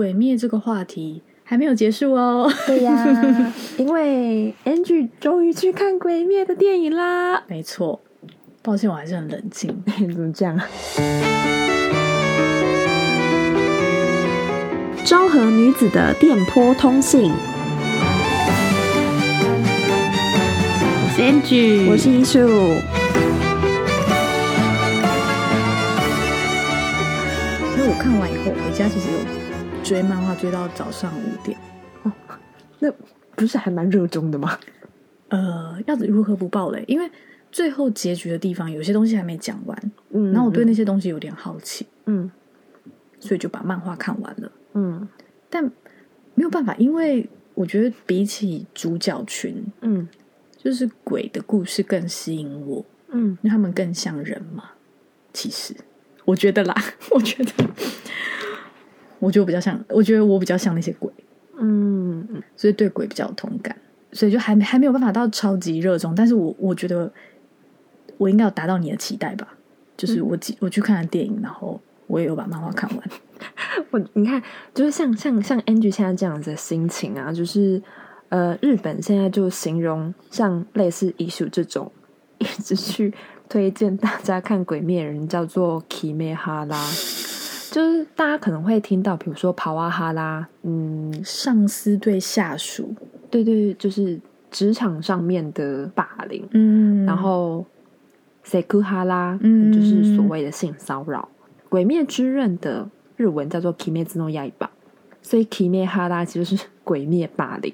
鬼灭这个话题还没有结束哦。对呀，因为 Angie 终于去看鬼灭的电影啦。没错，抱歉，我还是很冷静。怎么这样？昭和女子的电波通信。我是 Angie，我是艺术。因为我看完以后回家，其实有追漫画追到早上五点。哦，那不是还蛮热衷的吗？呃，要如何不爆雷？因为最后结局的地方有些东西还没讲完，嗯，然后我对那些东西有点好奇，嗯，所以就把漫画看完了，嗯，但没有办法，因为我觉得比起主角群，嗯，就是鬼的故事更吸引我，嗯，因为他们更像人嘛，其实。我觉得啦，我觉得，我觉得我比较像，我觉得我比较像那些鬼，嗯，所以对鬼比较有同感，所以就还还没有办法到超级热衷，但是我我觉得我应该有达到你的期待吧，就是我我去看了电影，然后我也有把漫画看完。我你看，就是像像像 Angie 现在这样子的心情啊，就是呃，日本现在就形容像类似 issue 这种一直去。推荐大家看《鬼灭》人叫做 Kime 哈拉，就是大家可能会听到，比如说跑啊哈拉，嗯，上司对下属，对对，就是职场上面的霸凌，嗯，然后 Seku 哈拉，嗯，就是所谓的性骚扰，嗯《鬼灭之刃》的日文叫做 Kimetsu no Yaiba，所以 Kime 哈拉其实是鬼灭霸凌。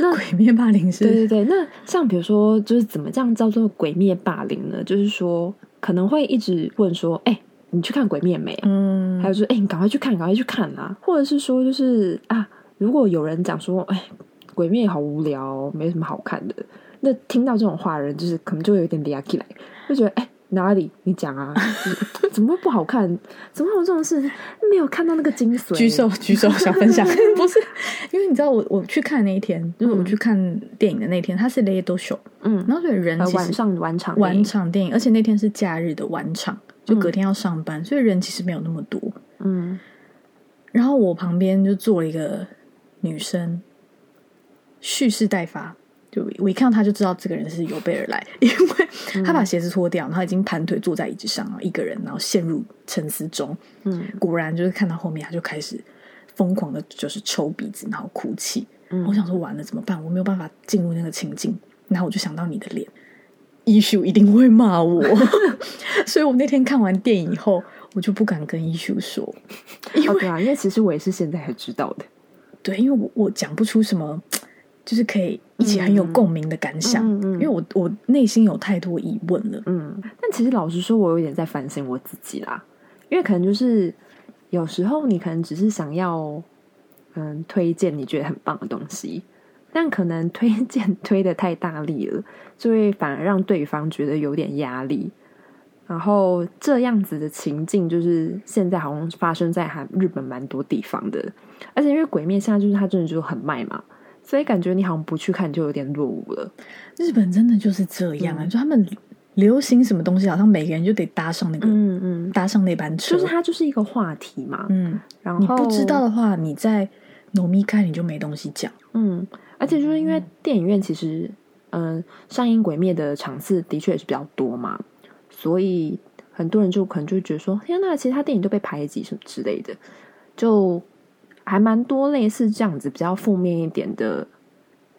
那鬼灭霸凌是？对对对，那像比如说，就是怎么这样叫做鬼灭霸凌呢？就是说，可能会一直问说：“哎，你去看鬼灭没？”嗯，还有说：“哎，你赶快去看，赶快去看啊！”或者是说，就是啊，如果有人讲说：“哎，鬼灭好无聊，没什么好看的。”那听到这种话的人，就是可能就会有点嗲起来，就觉得：“哎。”哪里？你讲啊？怎么会不好看？怎么会有这种事？没有看到那个精髓。举手，举手，想分享。不是，因为你知道我，我我去看那一天，就是我去看电影的那天，它是雷多秀，嗯，然后所以人晚上晚场晚场电影，而且那天是假日的晚场，就隔天要上班，所以人其实没有那么多，嗯。然后我旁边就坐了一个女生，蓄势待发。就我一看到她就知道这个人是有备而来，因为她把鞋子脱掉，然后已经盘腿坐在椅子上，一个人，然后陷入沉思中。嗯，果然就是看到后面，她就开始疯狂的，就是抽鼻子，然后哭泣。嗯，我想说完了怎么办？我没有办法进入那个情境，然后我就想到你的脸，一休一定会骂我，所以我那天看完电影以后，我就不敢跟一休说。因为、哦、对啊，因为其实我也是现在才知道的。对，因为我我讲不出什么。就是可以一起很有共鸣的感想，嗯嗯嗯、因为我我内心有太多疑问了。嗯，但其实老实说，我有点在反省我自己啦。因为可能就是有时候你可能只是想要嗯推荐你觉得很棒的东西，但可能推荐推的太大力了，就会反而让对方觉得有点压力。然后这样子的情境，就是现在好像发生在韩日本蛮多地方的，而且因为《鬼灭》现在就是它真的就很卖嘛。所以感觉你好像不去看就有点落伍了。日本真的就是这样啊，嗯、就他们流行什么东西，好像每个人就得搭上那个，嗯嗯，搭上那班车。就是它就是一个话题嘛，嗯。然后你不知道的话，你在糯米看你就没东西讲，嗯。而且就是因为电影院其实，嗯、呃，上映《鬼灭》的场次的确也是比较多嘛，所以很多人就可能就会觉得说，天呐，其他电影都被排挤什么之类的，就。还蛮多类似这样子比较负面一点的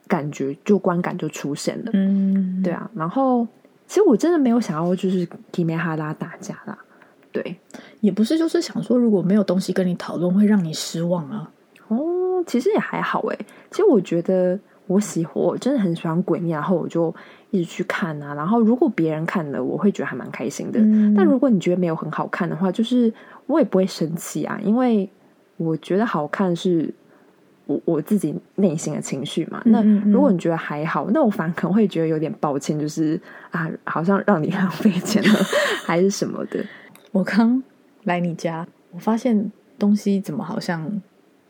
感觉，就观感就出现了。嗯，对啊。然后其实我真的没有想要就是提梅哈拉打架啦，对，也不是，就是想说如果没有东西跟你讨论，会让你失望啊。哦，其实也还好诶。其实我觉得我喜欢，我真的很喜欢鬼灭，然后我就一直去看啊。然后如果别人看了，我会觉得还蛮开心的。嗯，但如果你觉得没有很好看的话，就是我也不会生气啊，因为。我觉得好看是我我自己内心的情绪嘛。那如果你觉得还好，那我反而可能会觉得有点抱歉，就是啊，好像让你浪费钱了，还是什么的。我刚来你家，我发现东西怎么好像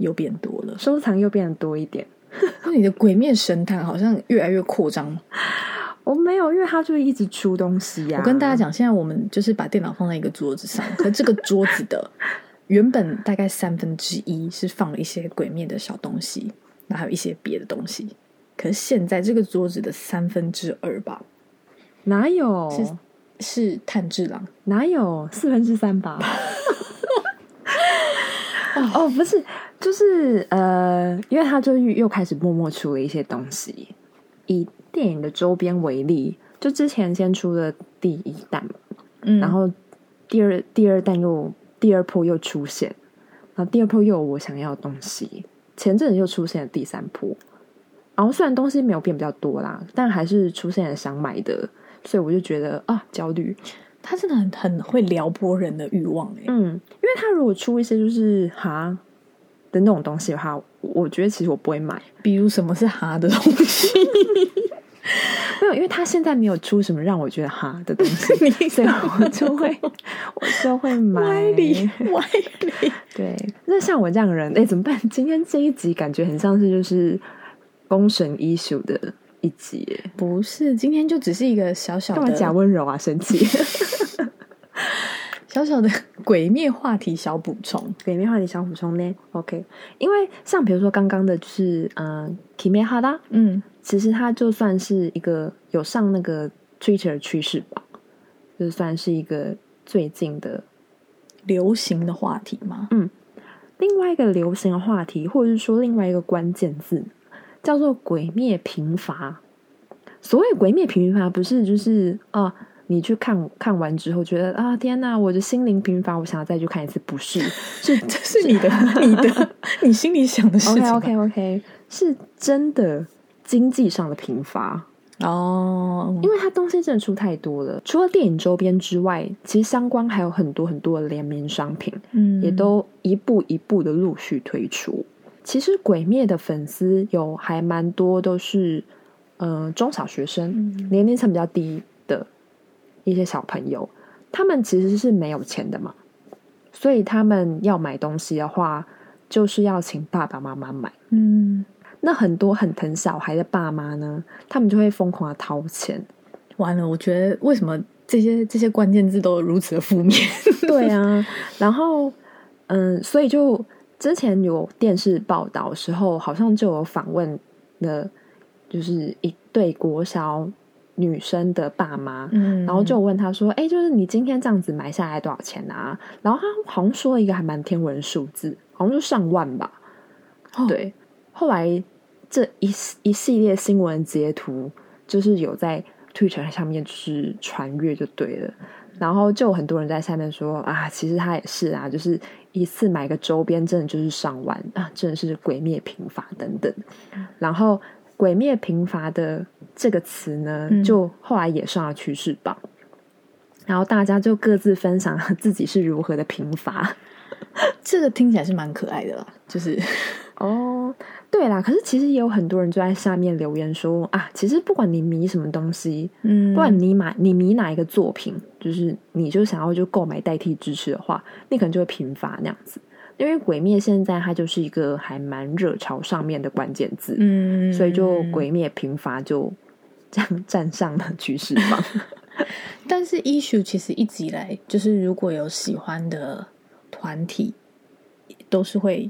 又变多了，收藏又变得多一点。那你的鬼面神探好像越来越扩张。我没有，因为他就一直出东西呀、啊。我跟大家讲，现在我们就是把电脑放在一个桌子上，可这个桌子的。原本大概三分之一是放了一些鬼面的小东西，那还有一些别的东西。可是现在这个桌子的三分之二吧，哪有？是是炭治郎，哪有四分之三吧？哦，不是，就是呃，因为他就又开始默默出了一些东西。以电影的周边为例，就之前先出了第一弹，嗯，然后第二第二弹又第二波又出现，然后第二波又有我想要的东西，前阵子又出现了第三波，然后虽然东西没有变比较多啦，但还是出现了想买的，所以我就觉得啊焦虑。他真的很很会撩拨人的欲望哎，嗯，因为他如果出一些就是哈的那种东西的话，我觉得其实我不会买。比如什么是哈的东西？没有，因为他现在没有出什么让我觉得哈的东西，所以我就会 我就会买。歪理歪理，对。那像我这样的人，哎，怎么办？今天这一集感觉很像是就是公审 issue 的。一集不是，今天就只是一个小小的干嘛假温柔啊，生气，小小的 鬼灭话题小补充，鬼灭话题小补充呢？OK，因为像比如说刚刚的就是嗯，Kimehara，嗯，其实它就算是一个有上那个 Twitter 趋势榜，就算是一个最近的流行的话题嘛。嗯，另外一个流行的话题，或者是说另外一个关键字。叫做鬼灭平乏。所谓鬼灭平乏，不是就是啊，你去看看完之后觉得啊，天哪，我的心灵贫乏，我想要再去看一次。不是，是 这是你的，你的，你心里想的事情。OK OK OK，是真的经济上的贫乏哦，因为它东西真的出太多了。除了电影周边之外，其实相关还有很多很多的联名商品，嗯，也都一步一步的陆续推出。其实《鬼灭》的粉丝有还蛮多，都是嗯、呃、中小学生，嗯、年龄层比较低的一些小朋友，他们其实是没有钱的嘛，所以他们要买东西的话，就是要请爸爸妈妈买。嗯，那很多很疼小孩的爸妈呢，他们就会疯狂的掏钱。完了，我觉得为什么这些这些关键字都如此的负面？对啊，然后嗯，所以就。之前有电视报道的时候，好像就有访问了，就是一对国小女生的爸妈，嗯，然后就问他说：“哎，就是你今天这样子买下来多少钱啊？”然后他好像说了一个还蛮天文数字，好像就上万吧。哦、对，后来这一一系列新闻截图，就是有在 Twitter 上面就是传阅就对了，然后就很多人在下面说啊，其实他也是啊，就是。一次买个周边，真的就是上万啊！真的是鬼灭平法等等。然后“鬼灭贫乏”的这个词呢，嗯、就后来也上了趋势榜。然后大家就各自分享 自己是如何的贫乏。这个听起来是蛮可爱的啦，就是 哦。对啦，可是其实也有很多人就在下面留言说啊，其实不管你迷什么东西，嗯，不管你买你迷哪一个作品，就是你就想要就购买代替支持的话，你可能就会贫乏那样子。因为鬼灭现在它就是一个还蛮热潮上面的关键字，嗯，所以就鬼灭平发就这样站上了趋势榜。但是 issue 其实一直以来就是如果有喜欢的团体，都是会。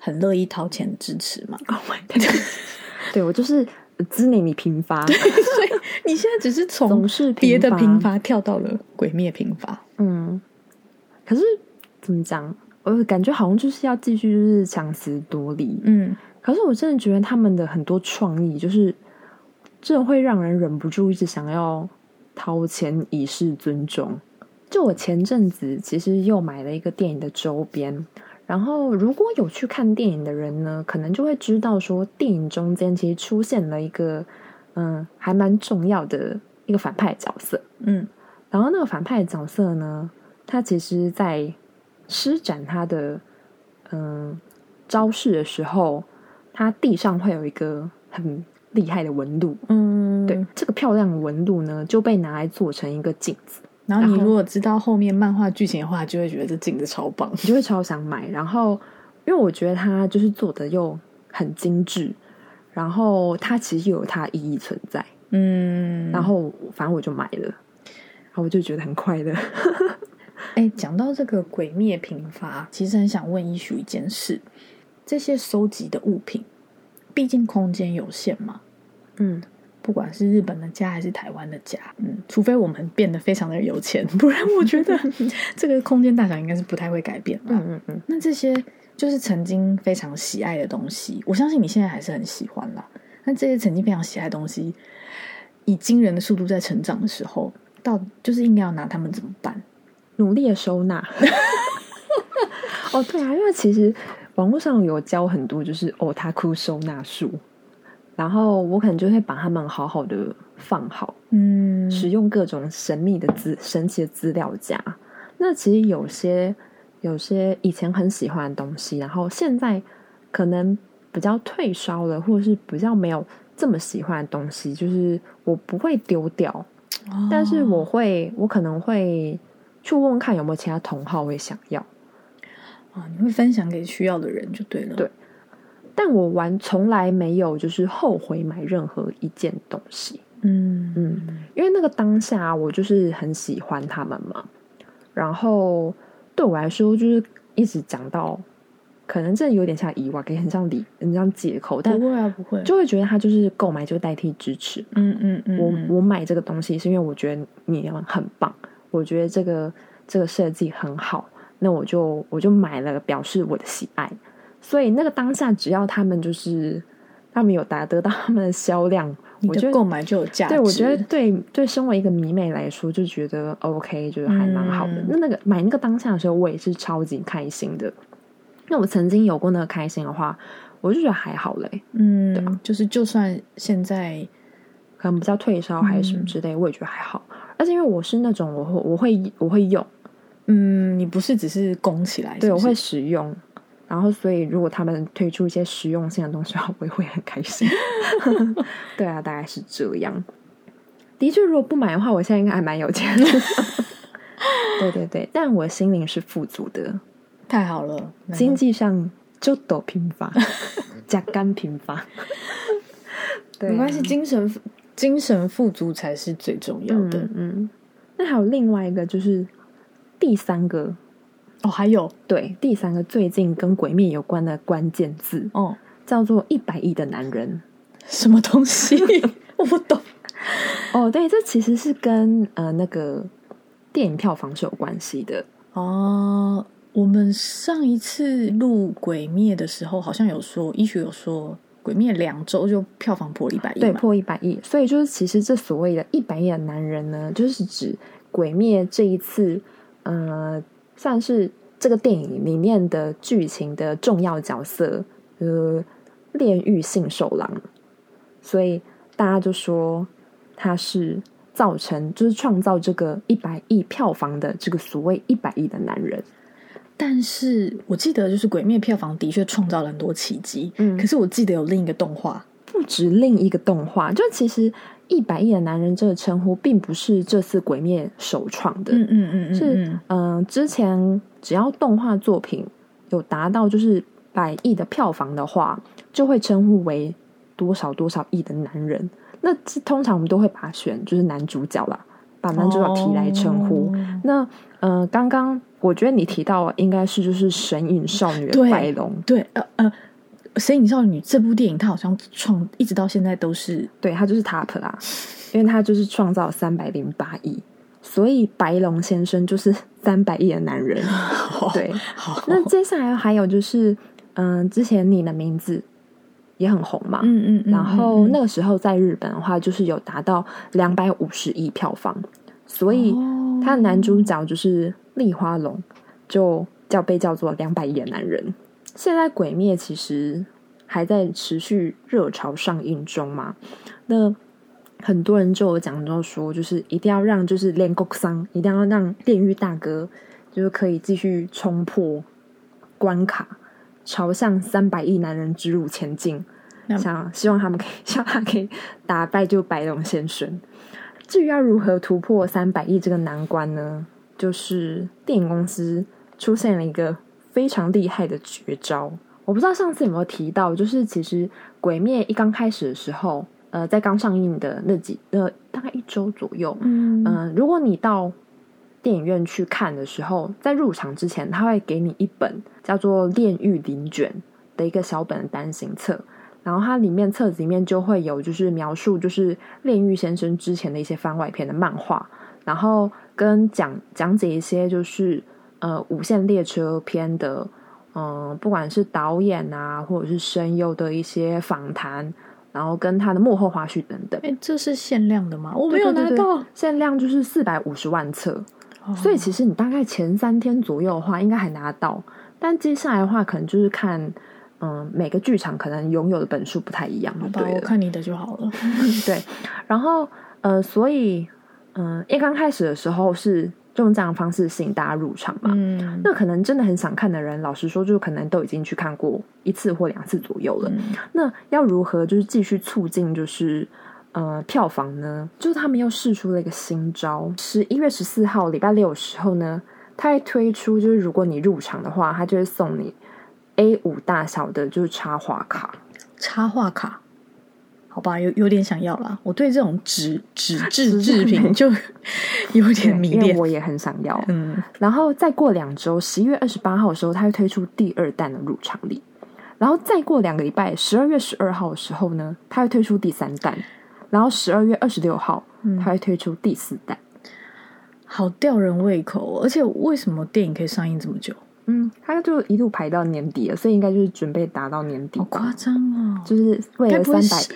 很乐意掏钱支持嘛？Oh my God！对，我就是知你你平发，所以你现在只是从别的平发跳到了鬼灭平发。嗯，可是怎么讲？我感觉好像就是要继续就是强词夺理。嗯，可是我真的觉得他们的很多创意，就是真的会让人忍不住一直想要掏钱以示尊重。就我前阵子其实又买了一个电影的周边。然后，如果有去看电影的人呢，可能就会知道说，电影中间其实出现了一个，嗯，还蛮重要的一个反派角色，嗯。然后那个反派角色呢，他其实在施展他的嗯招式的时候，他地上会有一个很厉害的纹路，嗯，对，这个漂亮的纹路呢，就被拿来做成一个镜子。然后你如果知道后面漫画剧情的话，就会觉得这镜子超棒，你就会超想买。然后，因为我觉得它就是做的又很精致，然后它其实又有它意义存在。嗯，然后反正我就买了，然后我就觉得很快乐。哎，讲到这个鬼灭频发，其实很想问一许一件事：这些收集的物品，毕竟空间有限嘛，嗯。不管是日本的家还是台湾的家，嗯，除非我们变得非常的有钱，不然我觉得 这个空间大小应该是不太会改变。嗯嗯嗯。那这些就是曾经非常喜爱的东西，我相信你现在还是很喜欢啦。那这些曾经非常喜爱的东西，以惊人的速度在成长的时候，到就是应该要拿他们怎么办？努力的收纳。哦，对啊，因为其实网络上有教很多，就是 Otaku 收纳术。然后我可能就会把它们好好的放好，嗯，使用各种神秘的资、神奇的资料夹。那其实有些有些以前很喜欢的东西，然后现在可能比较退烧了，或者是比较没有这么喜欢的东西，就是我不会丢掉，哦、但是我会，我可能会去问问看有没有其他同好会想要。啊，你会分享给需要的人就对了，对。但我玩从来没有就是后悔买任何一件东西，嗯。嗯，因为那个当下我就是很喜欢他们嘛，然后对我来说就是一直讲到，可能这有点像疑惑，给很像理，很像借口，但不会啊，不会，就会觉得他就是购买就代替支持，嗯嗯嗯，我我买这个东西是因为我觉得你很棒，我觉得这个这个设计很好，那我就我就买了，表示我的喜爱。所以那个当下，只要他们就是他们有达得到他们的销量，我觉得购买就有价值。对，我觉得对对，身为一个迷妹来说，就觉得 OK，就是还蛮好的。嗯、那那个买那个当下的时候，我也是超级开心的。那我曾经有过那个开心的话，我就觉得还好嘞。嗯，对，就是就算现在可能比较退烧还是什么之类，嗯、我也觉得还好。而且因为我是那种我会我会我会用，嗯，你不是只是供起来是是？对，我会使用。然后，所以如果他们推出一些实用性的东西，我也会很开心。对啊，大概是这样。的确，如果不买的话，我现在应该还蛮有钱 的。对对对，但我心灵是富足的，太好了。经济上就都贫乏，加干贫乏。没关系，精神精神富足才是最重要的。嗯，嗯，那还有另外一个，就是第三个。哦，还有对第三个最近跟鬼灭有关的关键字哦，叫做一百亿的男人，什么东西？我不懂。哦，对，这其实是跟呃那个电影票房是有关系的哦。我们上一次录鬼灭的时候，好像有说，医学有说，鬼灭两周就票房破一百亿，对，破一百亿。所以就是其实这所谓的一百亿的男人呢，就是指鬼灭这一次，呃。算是这个电影里面的剧情的重要角色，呃，炼狱杏寿郎，所以大家就说他是造成，就是创造这个一百亿票房的这个所谓一百亿的男人。但是我记得，就是《鬼灭》票房的确创造了很多奇迹，嗯，可是我记得有另一个动画，不止另一个动画，就其实。一百亿的男人这个称呼并不是这次鬼灭首创的，嗯嗯嗯嗯，是嗯、呃，之前只要动画作品有达到就是百亿的票房的话，就会称呼为多少多少亿的男人。那通常我们都会把它选就是男主角啦，把男主角提来称呼。哦、那呃，刚刚我觉得你提到应该是就是神隐少女的白龙，对，呃呃。《神隐少女》这部电影，它好像创一直到现在都是对，它就是 top 啦，因为它就是创造三百零八亿，所以白龙先生就是三百亿的男人。对，好。那接下来还有就是，嗯、呃，之前你的名字也很红嘛，嗯嗯，嗯，然后那个时候在日本的话，就是有达到两百五十亿票房，所以他的男主角就是立花龙，就叫被叫做两百亿的男人。现在《鬼灭》其实还在持续热潮上映中嘛？那很多人就有讲到说，就是一定要让就是炼狱桑，一定要让炼狱大哥，就是可以继续冲破关卡，朝向三百亿男人之路前进。嗯、想希望他们可以，希望他可以打败就白龙先生。至于要如何突破三百亿这个难关呢？就是电影公司出现了一个。非常厉害的绝招，我不知道上次有没有提到，就是其实《鬼灭》一刚开始的时候，呃，在刚上映的那几那大概一周左右，嗯、呃，如果你到电影院去看的时候，在入场之前，他会给你一本叫做《炼狱灵卷》的一个小本的单行册，然后它里面册子里面就会有就是描述就是炼狱先生之前的一些番外篇的漫画，然后跟讲讲解一些就是呃无限列车篇的嗯、呃，不管是导演啊或者是声优的一些访谈。然后跟他的幕后花絮等等，哎，这是限量的吗？我没有拿到，对对对对，限量就是四百五十万册，哦，所以其实你大概前三天左右的话，应该还拿得到。但接下来的话，可能就是看，嗯，每个剧场可能拥有的本数不太一样，对，我看你的就好了。对，然后呃，所以嗯，一刚开始的时候是。就用这样的方式吸引大家入场嘛？嗯，那可能真的很想看的人，老实说，就可能都已经去看过一次或两次左右了。嗯、那要如何就是继续促进就是呃票房呢？就是他们又试出了一个新招，十一月十四号礼拜六的时候呢，他会推出就是如果你入场的话，他就会送你 A 五大小的就是插画卡，插画卡。好吧，有有点想要啦。我对这种纸纸质制品就 有点迷恋，我也很想要。嗯，然后再过两周，十一月二十八号的时候，他会推出第二弹的入场礼。然后再过两个礼拜，十二月十二号的时候呢，他会推出第三弹。然后十二月二十六号，他会推出第四弹。嗯，好吊人胃口，而且为什么电影可以上映这么久？嗯，他就一路排到年底了，所以应该就是准备达到年底。好夸张哦！就是为了三百。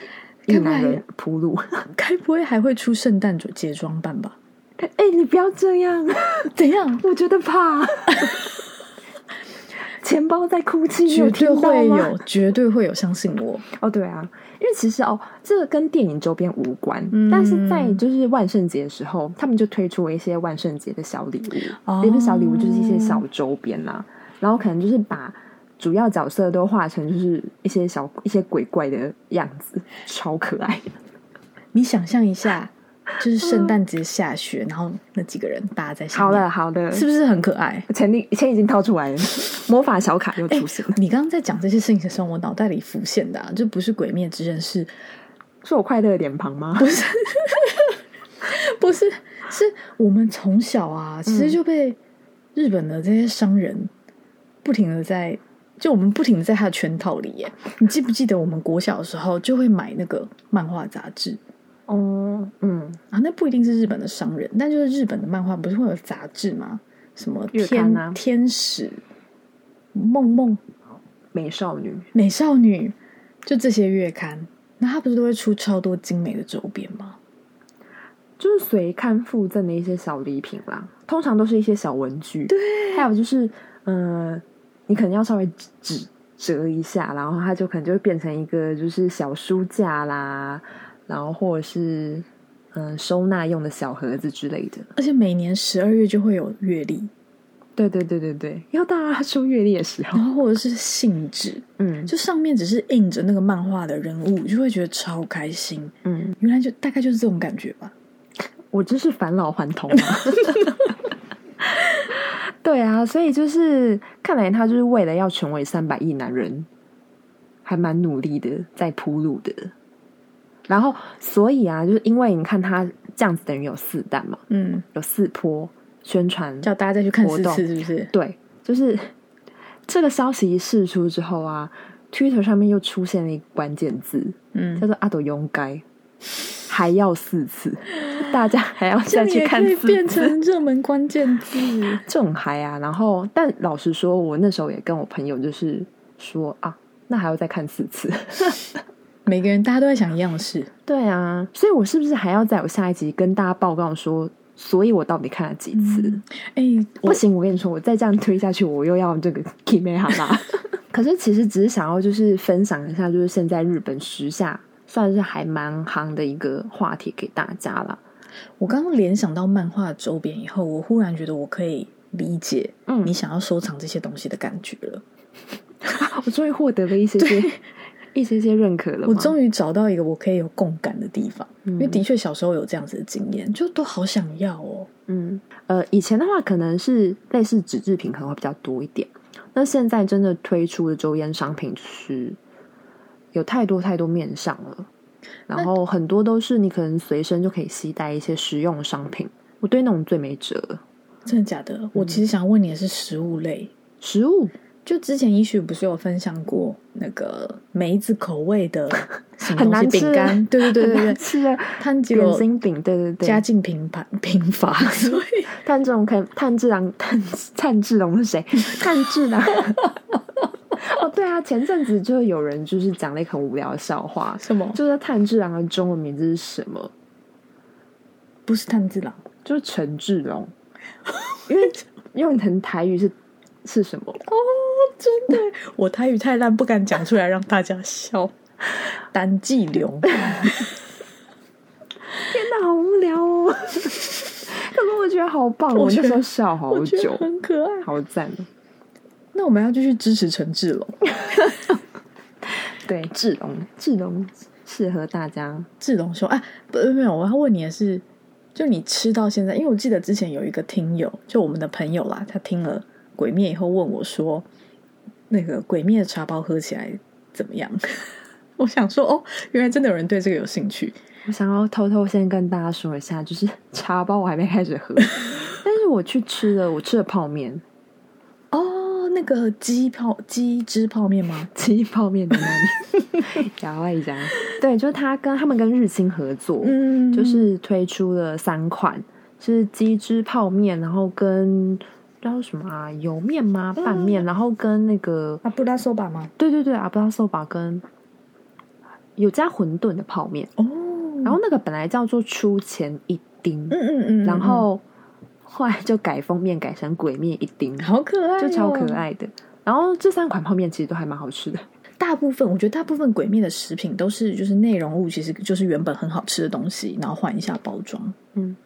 给男人铺路，该不会还会出圣诞节节装扮吧？哎、欸，你不要这样，怎样？我觉得怕，钱包在哭泣，绝对会有，绝对会有，相信我。哦，对啊，因为其实哦，这个跟电影周边无关，嗯、但是在就是万圣节的时候，他们就推出了一些万圣节的小礼物，那、哦、个小礼物就是一些小周边呐、啊，然后可能就是把。主要角色都画成就是一些小一些鬼怪的样子，超可爱。你想象一下，就是圣诞节下雪，然后那几个人搭在下面，好的好的，是不是很可爱？钱你钱已经掏出来了，魔法小卡又出现了。欸、你刚刚在讲这些事情的时候，我脑袋里浮现的、啊、就不是鬼灭之刃，是是我快乐的脸庞吗？不是，不是，是我们从小啊，其实就被日本的这些商人不停的在。就我们不停的在他的圈套里耶，你记不记得我们国小的时候就会买那个漫画杂志？哦，嗯啊，那不一定是日本的商人，但就是日本的漫画不是会有杂志吗？什么天、啊、天使、梦梦、美少女、美少女，就这些月刊，那他不是都会出超多精美的周边吗？就是随刊附赠的一些小礼品啦，通常都是一些小文具，对，还有就是嗯。呃你可能要稍微折折一下，然后它就可能就会变成一个就是小书架啦，然后或者是嗯收纳用的小盒子之类的。而且每年十二月就会有月历，对对对对对，要大家收月历的时候，然后或者是信纸，嗯，就上面只是印着那个漫画的人物，就会觉得超开心。嗯，原来就大概就是这种感觉吧。我真是返老还童啊。对啊，所以就是看来他就是为了要成为三百亿男人，还蛮努力的在铺路的。然后，所以啊，就是因为你看他这样子，等于有四弹嘛，嗯，有四波宣传，叫大家再去看四次，是不是？对，就是这个消息一释出之后啊，Twitter 上面又出现了一个关键字，嗯，叫做阿斗勇该。还要四次，大家还要再去看四次，变成热门关键字，这种嗨啊！然后，但老实说，我那时候也跟我朋友就是说啊，那还要再看四次。每个人大家都在想一样的事，对啊，所以我是不是还要在我下一集跟大家报告说，所以我到底看了几次？哎、嗯，不行，我跟你说，我再这样推下去，我又要这个 kimi 好吗？可是其实只是想要就是分享一下，就是现在日本时下。算是还蛮夯的一个话题给大家了。我刚刚联想到漫画周边以后，我忽然觉得我可以理解，嗯，你想要收藏这些东西的感觉了。嗯、我终于获得了一些些 一些些认可了。我终于找到一个我可以有共感的地方，嗯、因为的确小时候有这样子的经验，就都好想要哦。嗯，呃，以前的话可能是类似纸制品可能会比较多一点，那现在真的推出的周边商品是。有太多太多面向了，然后很多都是你可能随身就可以携带一些实用商品。我对那种最没辙。真的假的？我其实想问你的是食物类，食物。就之前 Essie 不是有分享过那个梅子口味的 很难吃饼干？对对对对对，是的，炭治郎饼，对对对，家境贫贫贫乏，所以炭治郎可以炭治郎炭炭治郎是谁？炭治郎 哦，对啊，前阵子就有人就是讲了一个很无聊的笑话，什么？就是炭治郎的中文名字是什么？不是炭治郎，就是陈志龙，因为用成台语是是什么？哦。真的，我台语太烂，不敢讲出来让大家笑。单季龙，天哪，好无聊哦！可是我觉得好棒，我那时候笑好久，很可爱，好赞。那我们要继续支持陈志龙。对，志龙，志龙适合大家。志龙说：“哎，不，没有，我要问你的是，就你吃到现在，因为我记得之前有一个听友，就我们的朋友啦，他听了《鬼灭》以后问我说。”那个鬼灭的茶包喝起来怎么样？我想说哦，原来真的有人对这个有兴趣。我想要偷偷先跟大家说一下，就是茶包我还没开始喝，但是我去吃了，我吃了泡面。哦，那个鸡泡鸡汁泡面吗？鸡泡面在哪里？讲外一家，对，就是他跟他们跟日清合作，嗯，就是推出了三款，是鸡汁泡面，然后跟。叫什么啊？油面吗？拌面，嗯、然后跟那个阿布拉索巴吗？对对对，阿布拉索巴跟有加馄饨的泡面哦。然后那个本来叫做出前一丁，嗯嗯嗯，然后后来就改封面改成鬼灭一丁，好可爱，哦，就超可爱的。然后这三款泡面其实都还蛮好吃的。大部分我觉得大部分鬼灭的食品都是就是内容物，其实就是原本很好吃的东西，然后换一下包装。嗯，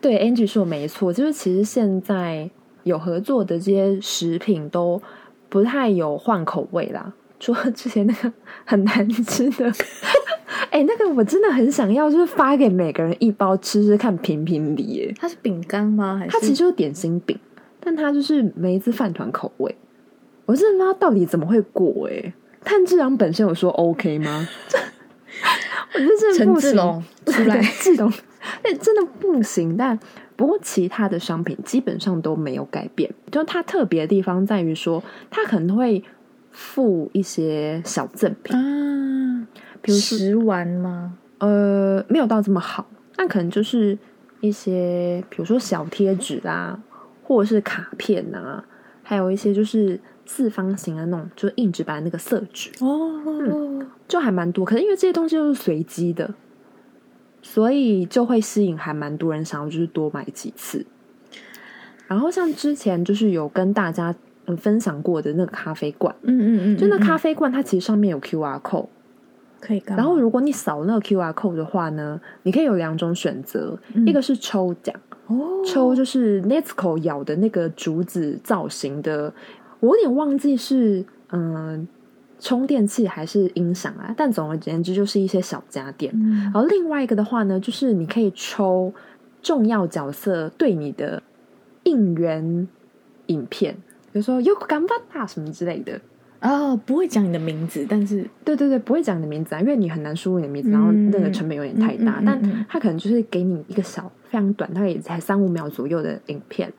对，Angie 说没错，就是其实现在。有合作的这些食品都不太有换口味啦，除了之前那个 很难吃的，哎、欸，那个我真的很想要，就是发给每个人一包吃吃看评评理耶。它是饼干吗？还是它其实就是点心饼，但它就是梅子饭团口味。我真的不知道到底怎么会过哎。炭治郎本身有说 OK 吗？我就是陈志龙出来，志龙哎，真的不行，但。不过，其他的商品基本上都没有改变。就它特别的地方在于说，它可能会附一些小赠品啊，比如食玩吗？呃，没有到这么好，那可能就是一些，比如说小贴纸啦，或者是卡片啊，还有一些就是四方形的那种，就是硬纸板那个色纸哦、嗯，就还蛮多。可能因为这些东西都是随机的。所以就会吸引还蛮多人想要就是多买几次，然后像之前就是有跟大家嗯分享过的那个咖啡罐，嗯嗯嗯，就那咖啡罐它其实上面有 QR code 可以干。然后如果你扫那个 QR code 的话呢，你可以有两种选择，嗯、一个是抽奖哦，抽就是 Nezuko 咬的那个竹子造型的，我有点忘记是嗯。充电器还是音响啊？但总而言之，就是一些小家电。嗯、然后另外一个的话呢，就是你可以抽重要角色对你的应援影片，比如说 Yoku Ganbatta 什么之类的。哦，不会讲你的名字，但是对对对，不会讲你的名字啊，因为你很难输入你的名字，嗯、然后那个成本有点太大。但他可能就是给你一个小非常短，大概也才三五秒左右的影片，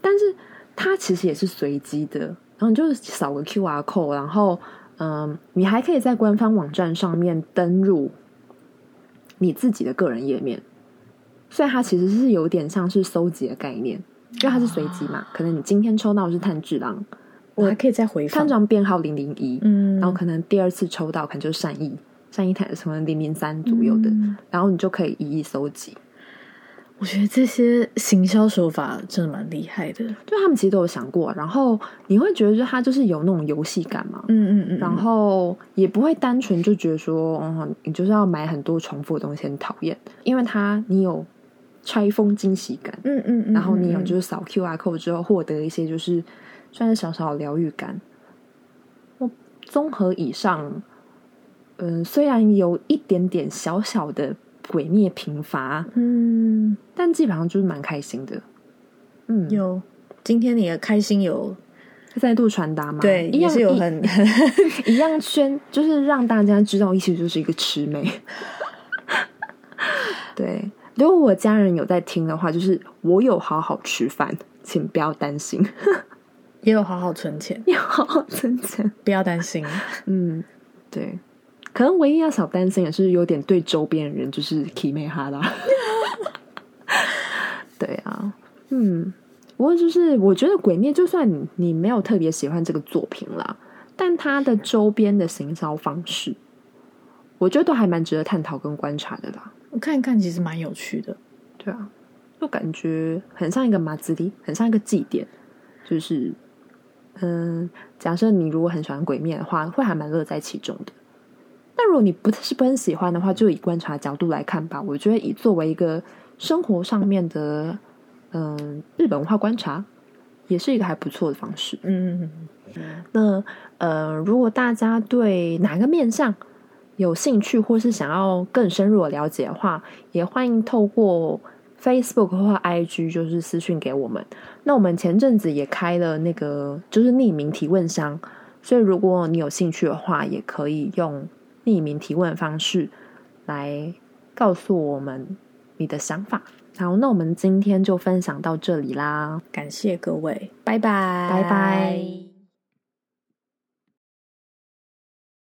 但是它其实也是随机的。然后你就是扫个 QR code，然后。嗯，你还可以在官方网站上面登入你自己的个人页面，所以它其实是有点像是搜集的概念，因为它是随机嘛。可能你今天抽到的是炭治郎，我还可以再回放炭治郎编号零零一，嗯，然后可能第二次抽到可能就是善意，善逸炭什么零零三左右的，嗯、然后你就可以一一搜集。我觉得这些行销手法真的蛮厉害的，就他们其实都有想过，然后你会觉得，就他就是有那种游戏感嘛，嗯嗯嗯，然后也不会单纯就觉得说，嗯，你就是要买很多重复的东西很讨厌，因为它你有拆封惊喜感，嗯嗯，嗯，然后你有就是扫 QR code 之后获得一些就是算是小小的疗愈感。我综合以上，嗯，虽然有一点点小小的。毁灭贫乏，嗯，但基本上就是蛮开心的，嗯，有今天你的开心有再度传达吗？对，也是有很一 一样宣，就是让大家知道，一起就是一个魑魅。对，如果我家人有在听的话，就是我有好好吃饭，请不要担心，也有好好存钱，要好好存钱，不要担心。嗯，对，可能唯一要少担心也是有点对周边人就是 k 妹哈啦。对啊，嗯，不过就是我觉得《鬼灭》，就算你你没有特别喜欢这个作品啦，但它的周边的行销方式，我觉得都还蛮值得探讨跟观察的啦。我看一看，其实蛮有趣的。对啊，就感觉很像一个马自立，很像一个祭典。就是，嗯，假设你如果很喜欢《鬼面》的话，会还蛮乐在其中的。但如果你不是不很喜欢的话，就以观察角度来看吧。我觉得以作为一个。生活上面的，嗯、呃，日本文化观察也是一个还不错的方式。嗯，那呃，如果大家对哪个面向有兴趣，或是想要更深入的了解的话，也欢迎透过 Facebook 或 IG 就是私讯给我们。那我们前阵子也开了那个就是匿名提问箱，所以如果你有兴趣的话，也可以用匿名提问方式来告诉我们。你的想法。好，那我们今天就分享到这里啦，感谢各位，拜拜，拜拜。